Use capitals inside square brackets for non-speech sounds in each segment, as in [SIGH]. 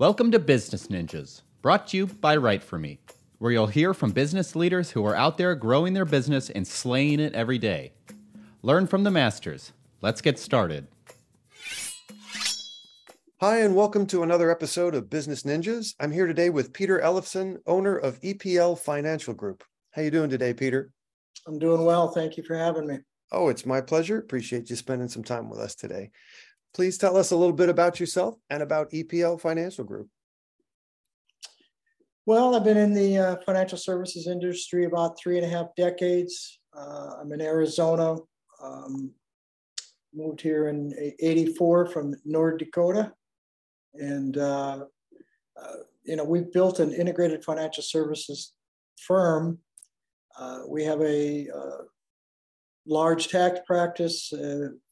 Welcome to Business Ninjas, brought to you by Write For Me, where you'll hear from business leaders who are out there growing their business and slaying it every day. Learn from the masters. Let's get started. Hi, and welcome to another episode of Business Ninjas. I'm here today with Peter Ellefson, owner of EPL Financial Group. How you doing today, Peter? I'm doing well. Thank you for having me. Oh, it's my pleasure. Appreciate you spending some time with us today. Please tell us a little bit about yourself and about EPL Financial Group. Well, I've been in the uh, financial services industry about three and a half decades. Uh, I'm in Arizona. Um, moved here in 84 from North Dakota. And, uh, uh, you know, we've built an integrated financial services firm. Uh, we have a uh, large tax practice,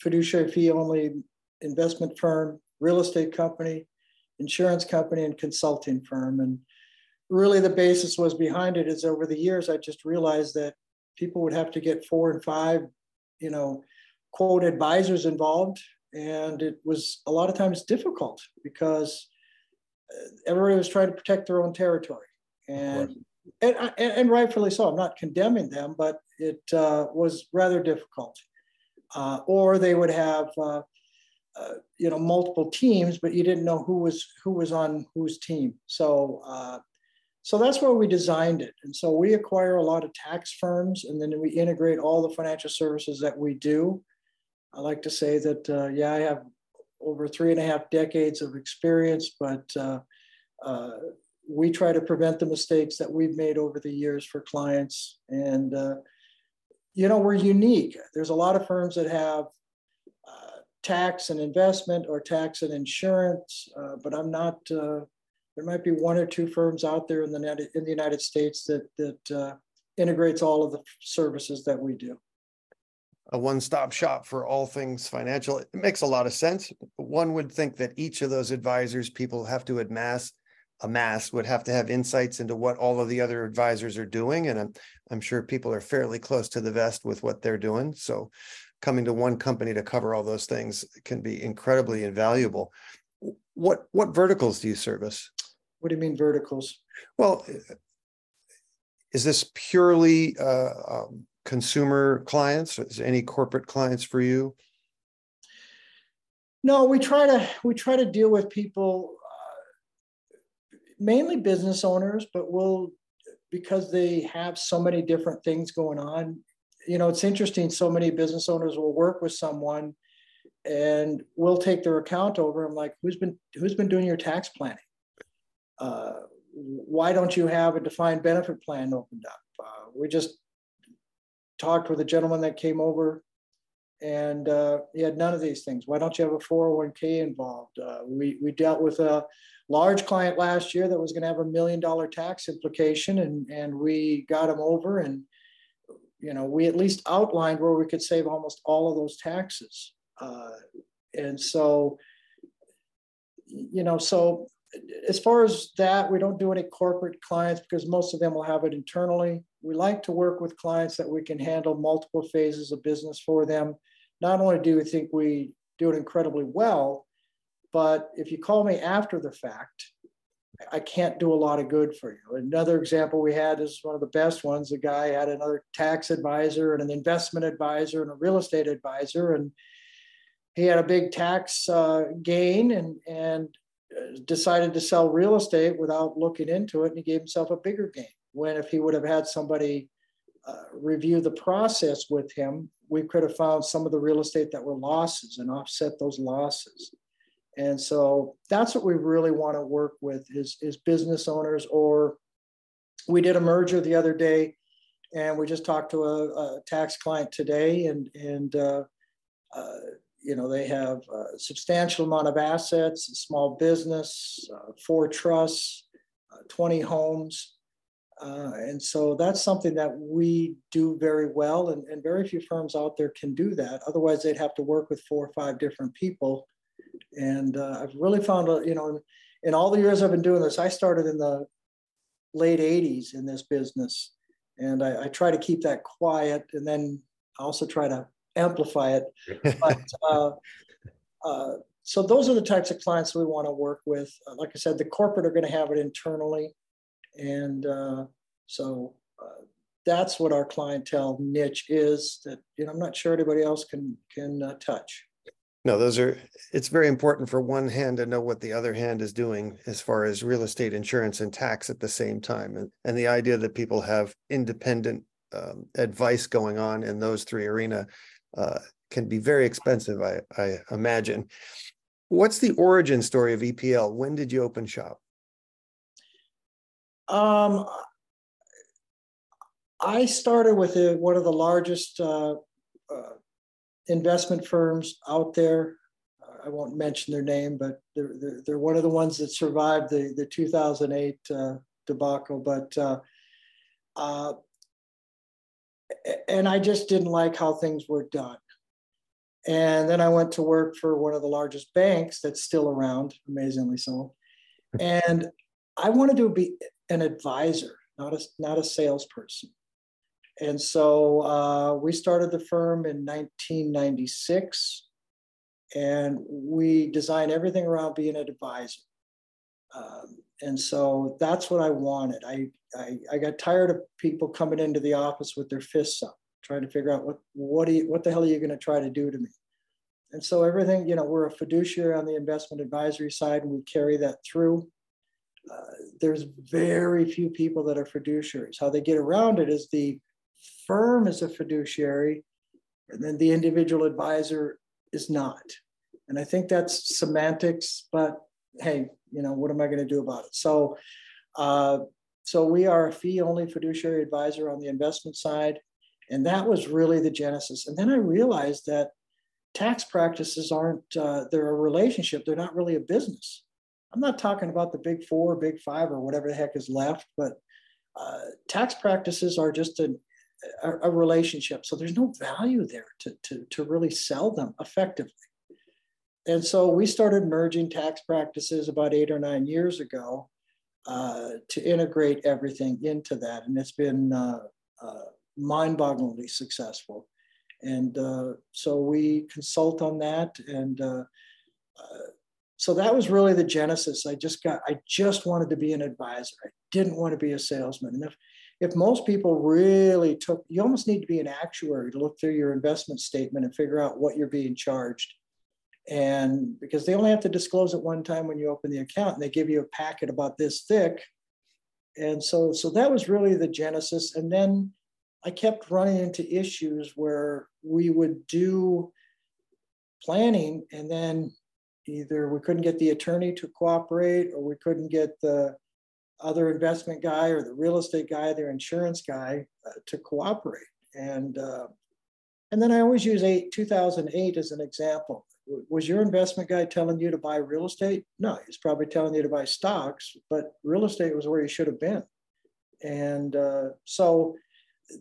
fiduciary fee only investment firm, real estate company, insurance company, and consulting firm. And really, the basis was behind it is over the years, I just realized that people would have to get four and five, you know, quote advisors involved. And it was a lot of times difficult because uh, everybody was trying to protect their own territory. And and, and, and, rightfully so. I'm not condemning them, but it uh, was rather difficult. Uh, or they would have uh, uh, you know multiple teams, but you didn't know who was who was on whose team. So uh, so that's where we designed it. And so we acquire a lot of tax firms, and then we integrate all the financial services that we do. I like to say that uh, yeah, I have over three and a half decades of experience, but uh, uh, we try to prevent the mistakes that we've made over the years for clients. And you know, we're unique. There's a lot of firms that have tax and investment or tax and insurance, uh, but I'm not. Uh, there might be one or two firms out there in the in the United States that that uh, integrates all of the services that we do. A one-stop shop for all things financial. It makes a lot of sense. One would think that each of those advisors, people have to amass amass would have to have insights into what all of the other advisors are doing and I'm, I'm sure people are fairly close to the vest with what they're doing so coming to one company to cover all those things can be incredibly invaluable. What what verticals do you service? What do you mean verticals? Well, is this purely uh, um, consumer clients? Is any corporate clients for you? No, we try to we try to deal with people, uh, mainly business owners, but we'll because they have so many different things going on you know, it's interesting. So many business owners will work with someone and we'll take their account over. I'm like, who's been who's been doing your tax planning? Uh, why don't you have a defined benefit plan opened up? Uh, we just talked with a gentleman that came over and uh, he had none of these things. Why don't you have a 401k involved? Uh, we, we dealt with a large client last year that was going to have a million dollar tax implication and, and we got him over and you know, we at least outlined where we could save almost all of those taxes. Uh, and so, you know, so as far as that, we don't do any corporate clients because most of them will have it internally. We like to work with clients that we can handle multiple phases of business for them. Not only do we think we do it incredibly well, but if you call me after the fact, I can't do a lot of good for you. Another example we had is one of the best ones. A guy had another tax advisor and an investment advisor and a real estate advisor, and he had a big tax uh, gain and and uh, decided to sell real estate without looking into it, and he gave himself a bigger gain. When if he would have had somebody uh, review the process with him, we could have found some of the real estate that were losses and offset those losses. And so that's what we really want to work with is, is business owners or we did a merger the other day and we just talked to a, a tax client today and, and uh, uh, you know, they have a substantial amount of assets, small business, uh, four trusts, uh, 20 homes. Uh, and so that's something that we do very well and, and very few firms out there can do that. Otherwise they'd have to work with four or five different people and uh, I've really found, you know, in all the years I've been doing this, I started in the late 80s in this business. And I, I try to keep that quiet and then I also try to amplify it. [LAUGHS] But, uh, uh, so those are the types of clients we want to work with. Uh, like I said, the corporate are going to have it internally, and uh, so uh, that's what our clientele niche is. That you know, I'm not sure anybody else can can uh, touch. No, those are. It's very important for one hand to know what the other hand is doing as far as real estate insurance and tax at the same time, and and the idea that people have independent um, advice going on in those three arena uh, can be very expensive. I I imagine. What's the origin story of EPL? When did you open shop? Um, I started with a, one of the largest uh, uh, investment firms out there. I won't mention their name, but they're, they're, they're one of the ones that survived the, the 2008 uh, debacle. But uh, uh, and I just didn't like how things were done. And then I went to work for one of the largest banks that's still around, amazingly so. [LAUGHS] And I wanted to be an advisor, not a, not a salesperson. And so uh, we started the firm in 1996, and we designed everything around being an advisor. Um, and so that's what I wanted. I, I, I got tired of people coming into the office with their fists up trying to figure out what what do you, what the hell are you going to try to do to me and so everything you know we're a fiduciary on the investment advisory side and we carry that through uh, there's very few people that are fiduciaries how they get around it is the firm is a fiduciary and then the individual advisor is not and i think that's semantics but hey you know what am i going to do about it so uh, so we are a fee only fiduciary advisor on the investment side and that was really the genesis. And then I realized that tax practices aren't, uh, they're a relationship, they're not really a business. I'm not talking about the big four, big five, or whatever the heck is left, but uh, tax practices are just a, a, a, relationship. So there's no value there to, to, to really sell them effectively. And so we started merging tax practices about eight or nine years ago uh, to integrate everything into that. And it's been uh, uh mind-bogglingly successful. And uh, so we consult on that. And uh, uh, so that was really the genesis. I just got, I just wanted to be an advisor. I didn't want to be a salesman. And if, if most people really took, you almost need to be an actuary to look through your investment statement and figure out what you're being charged. And because they only have to disclose it one time when you open the account and they give you a packet about this thick. And so, so that was really the genesis. And then I kept running into issues where we would do planning and then either we couldn't get the attorney to cooperate or we couldn't get the other investment guy or the real estate guy, their insurance guy uh, to cooperate. And uh, and then I always use eight, 2008 as an example. Was your investment guy telling you to buy real estate? No, he's probably telling you to buy stocks, but real estate was where you should have been. And uh, so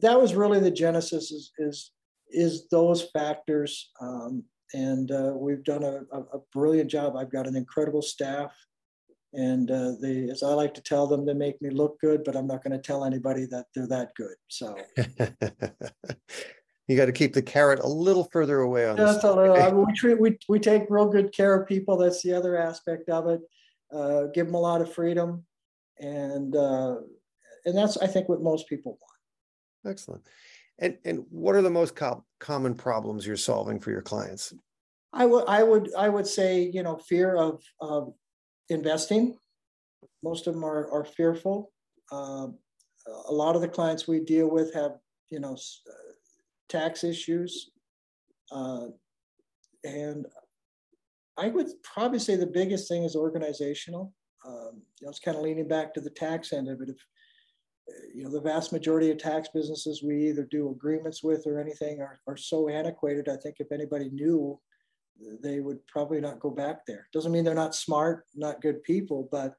that was really the genesis is is, is those factors um, and uh, we've done a, a, brilliant job i've got an incredible staff and uh, they as i like to tell them they make me look good but i'm not going to tell anybody that they're that good so. [LAUGHS] You got to keep the carrot a little further away on just a little. I mean, we, treat, we, we take real good care of people that's the other aspect of it. Uh, give them a lot of freedom and uh, and that's i think what most people want. Excellent. And and what are the most co- common problems you're solving for your clients? I would I would I would say you know fear of of investing. Most of them are are fearful. Uh, a lot of the clients we deal with have you know uh, tax issues, uh, and I would probably say the biggest thing is organizational. Um, you know, it's kind of leaning back to the tax end of it. If you know, the vast majority of tax businesses we either do agreements with or anything are, are so antiquated. I think if anybody knew, they would probably not go back there. Doesn't mean they're not smart, not good people, but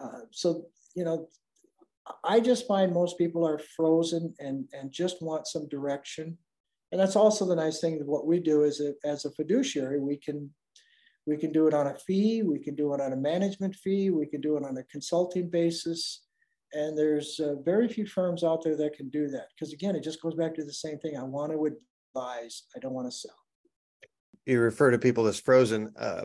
uh, so, you know, I just find most people are frozen and, and just want some direction. And that's also the nice thing of what we do is a, as a fiduciary, we can we can do it on a fee, we can do it on a management fee, we can do it on a consulting basis and there's uh, very few firms out there that can do that. Because again, it just goes back to the same thing. I want to advise, I don't want to sell. You refer to people as frozen. Uh,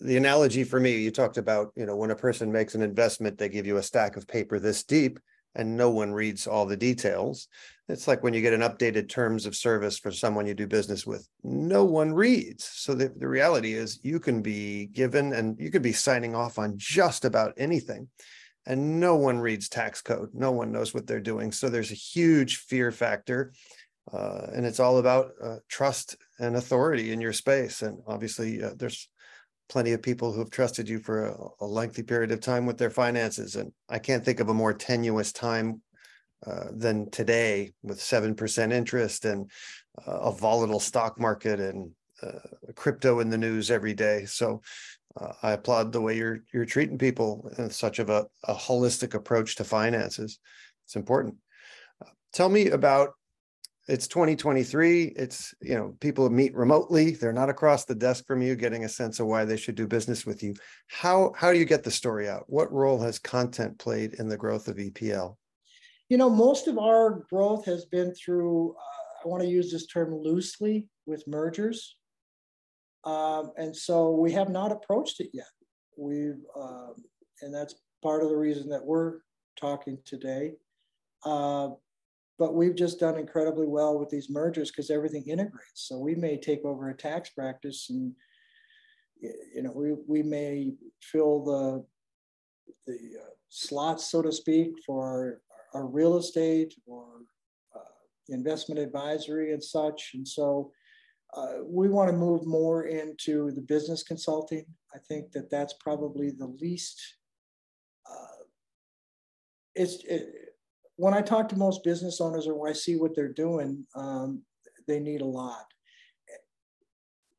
the analogy for me, you talked about, you know, when a person makes an investment, they give you a stack of paper this deep and no one reads all the details. It's like when you get an updated terms of service for someone you do business with, no one reads. So the, the reality is you can be given and you could be signing off on just about anything and no one reads tax code. No one knows what they're doing. So there's a huge fear factor. Uh, and it's all about uh, trust and authority in your space. And obviously, uh, there's plenty of people who have trusted you for a, a, lengthy period of time with their finances. And I can't think of a more tenuous time uh, than today with 7% interest and uh, a volatile stock market and uh, crypto in the news every day. So uh, I applaud the way you're you're treating people in such of a, a holistic approach to finances. It's important. Tell me about it's 2023 it's you know people meet remotely they're not across the desk from you getting a sense of why they should do business with you. How how do you get the story out? What role has content played in the growth of epl you know most of our growth has been through uh, i want to use this term loosely with mergers. Um, and so we have not approached it yet. We've um, and that's part of the reason that we're talking today. Uh, but we've just done incredibly well with these mergers because everything integrates. So we may take over a tax practice and you know we, we may fill the the uh, slots so to speak for our, our real estate or uh, investment advisory and such and so uh, we want to move more into the business consulting i think that that's probably the least uh, it's it, when I talk to most business owners or when I see what they're doing, um, they need a lot.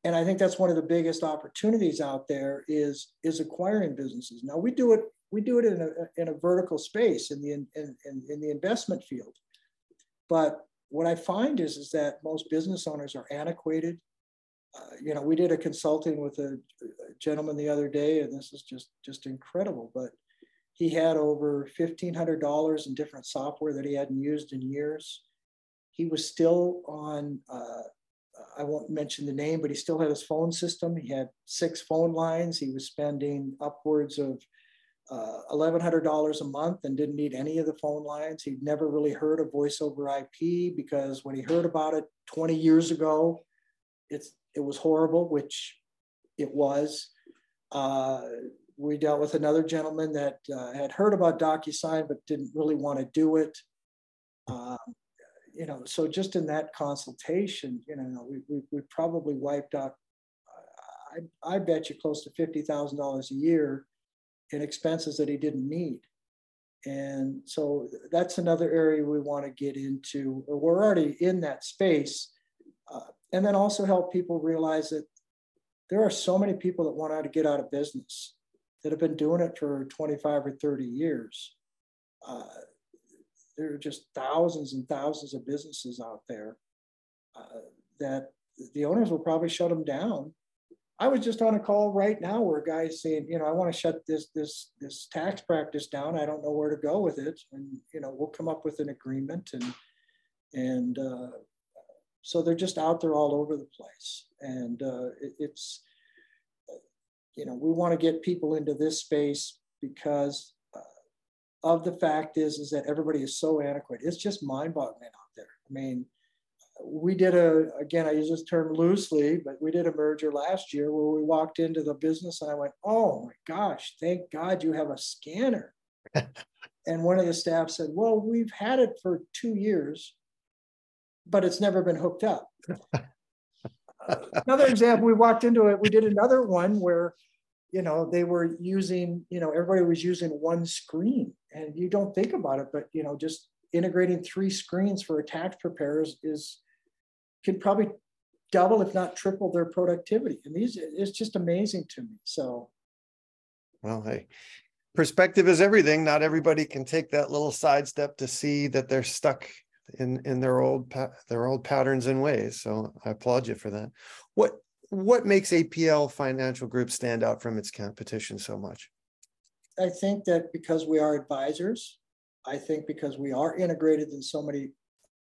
And I think that's one of the biggest opportunities out there is is acquiring businesses. Now we do it we do it in a in a vertical space in the in, in, in the investment field, but what I find is is that most business owners are antiquated. Uh, you know, we did a consulting with a, a gentleman the other day, and this is just just incredible. But he had over $1,500 in different software that he hadn't used in years. He was still on, uh, I won't mention the name, but he still had his phone system. He had six phone lines. He was spending upwards of uh, $1,100 a month and didn't need any of the phone lines. He'd never really heard of voice over IP because when he heard about it 20 years ago, it's, it was horrible, which it was. Uh, we dealt with another gentleman that uh, had heard about DocuSign but didn't really want to do it. Um, you know, so just in that consultation, you know, we, we, we probably wiped out, I, I bet you close to $50,000 a year in expenses that he didn't need. And so that's another area we want to get into. We're already in that space. Uh, and then also help people realize that there are so many people that want to get out of business that have been doing it for 25 or 30 years. Uh, there are just thousands and thousands of businesses out there uh, that the owners will probably shut them down. I was just on a call right now where a guy's saying, you know, I want to shut this this this tax practice down. I don't know where to go with it, and you know, we'll come up with an agreement, and and uh, so they're just out there all over the place, and uh, it, it's you know, we want to get people into this space because uh, of the fact is, is that everybody is so antiquated. It's just mind boggling out there. I mean, we did a, again, I use this term loosely, but we did a merger last year where we walked into the business and I went, oh my gosh, thank God you have a scanner. [LAUGHS] and one of the staff said, well, we've had it for two years, but it's never been hooked up. [LAUGHS] another example, we walked into it, we did another one where, you know, they were using, you know, everybody was using one screen and you don't think about it, but, you know, just integrating three screens for a tax preparers is, could probably double, if not triple their productivity. And these, it's just amazing to me. So. Well, hey, perspective is everything. Not everybody can take that little sidestep to see that they're stuck in in their old their old patterns and ways. So I applaud you for that. What what makes EPL Financial Group stand out from its competition so much? I think that because we are advisors, I think because we are integrated in so many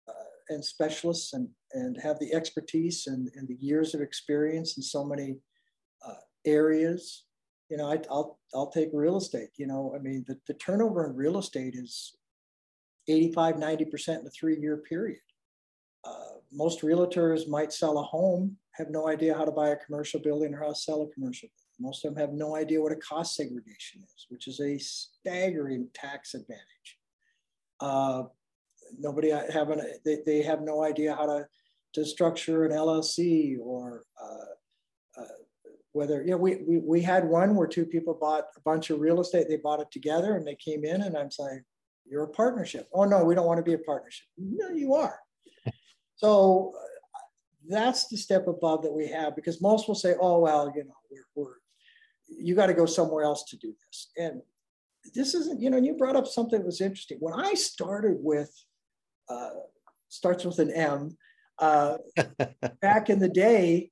uh, and specialists and and have the expertise and, and the years of experience in so many uh, areas. You know, I, will I'll take real estate. You know, I mean, the, the turnover in real estate is 85, 90% in a three year period. Uh, most realtors might sell a home, have no idea how to buy a commercial building or how to sell a commercial building. Most of them have no idea what a cost segregation is, which is a staggering tax advantage. Uh, nobody have an, they, they have no idea how to, to structure an LLC or uh, uh, whether, you know, we, we, we had one where two people bought a bunch of real estate, they bought it together and they came in and I'm saying, you're a partnership. Oh no, we don't want to be a partnership. No, you are. [LAUGHS] so uh, that's the step above that we have because most will say, oh, well, you know, we're, we're you got to go somewhere else to do this. And this isn't, you know, you brought up something that was interesting. When I started with, uh, starts with an M, uh, [LAUGHS] back in the day,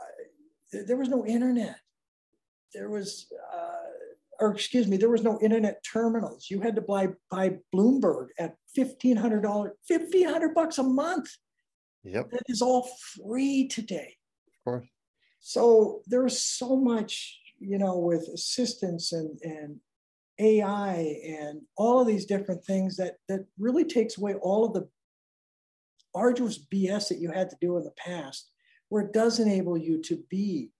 uh, there was no internet. There was, uh, or excuse me, there was no internet terminals. You had to buy, buy Bloomberg at $1,500, 1500 bucks a month. Yep. That is all free today. Of course. So there's so much you know, with assistance and, and AI and all of these different things that, that really takes away all of the arduous BS that you had to do in the past, where it does enable you to be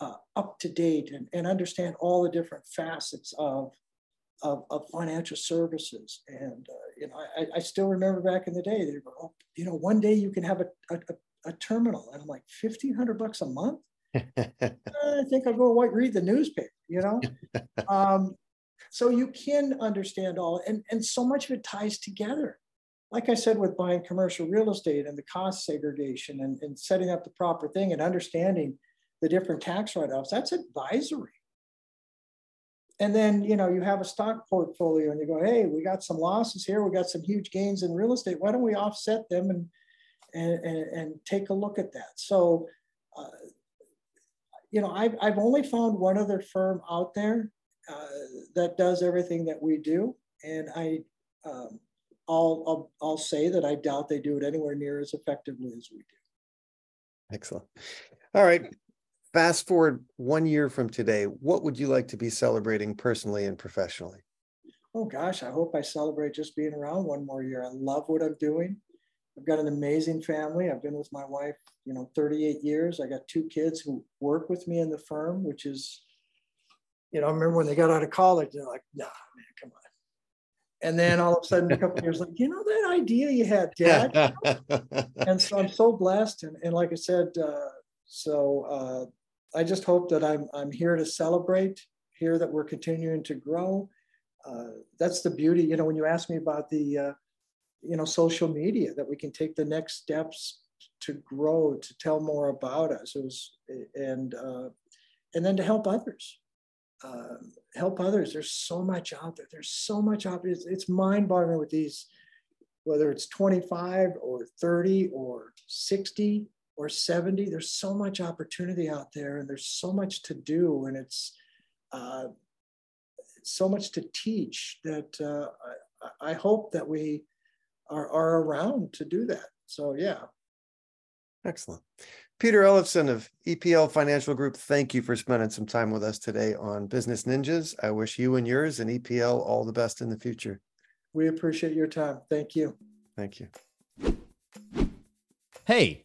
uh, up to date and, and understand all the different facets of, of, of financial services. And, uh, you know, I, I still remember back in the day, they were, oh, you know, one day you can have a, a, a terminal. And I'm like, 1500 bucks a month? [LAUGHS] I think I'll go white read the newspaper, you know? [LAUGHS] um, so you can understand all, and, and so much of it ties together. Like I said, with buying commercial real estate and the cost segregation and, and setting up the proper thing and understanding the different tax write-offs, that's advisory. And then, you know, you have a stock portfolio and you go, hey, we got some losses here. We got some huge gains in real estate. Why don't we offset them and, and, and, and take a look at that? So uh, you know, I've, I've only found one other firm out there uh, that does everything that we do. And I, um, I'll, I'll, I'll say that I doubt they do it anywhere near as effectively as we do. Excellent. All right. Fast forward one year from today, what would you like to be celebrating personally and professionally? Oh gosh, I hope I celebrate just being around one more year. I love what I'm doing. I've got an amazing family. I've been with my wife, you know, 38 years. I got two kids who work with me in the firm, which is, you know, I remember when they got out of college, they're like, nah, man, come on. And then all of a sudden, a couple years like, you know, that idea you had, Dad. [LAUGHS] and so I'm so blessed. And, and like I said, uh, so uh, I just hope that I'm, I'm here to celebrate, here that we're continuing to grow. Uh, that's the beauty, you know, when you ask me about the, uh, you know social media that we can take the next steps to grow to tell more about us. Was and uh, and then to help others. Uh, help others. There's so much out there. There's so much out there. It's, it's mind-boggling with these whether it's 25 or 30 or 60 or 70 there's so much opportunity out there and there's so much to do and it's uh, so much to teach that uh, I, I hope that we are, are around to do that. So yeah. Excellent. Peter Ellefson of EPL Financial Group, thank you for spending some time with us today on Business Ninjas. I wish you and yours and EPL all the best in the future. We appreciate your time. Thank you. Thank you. Hey,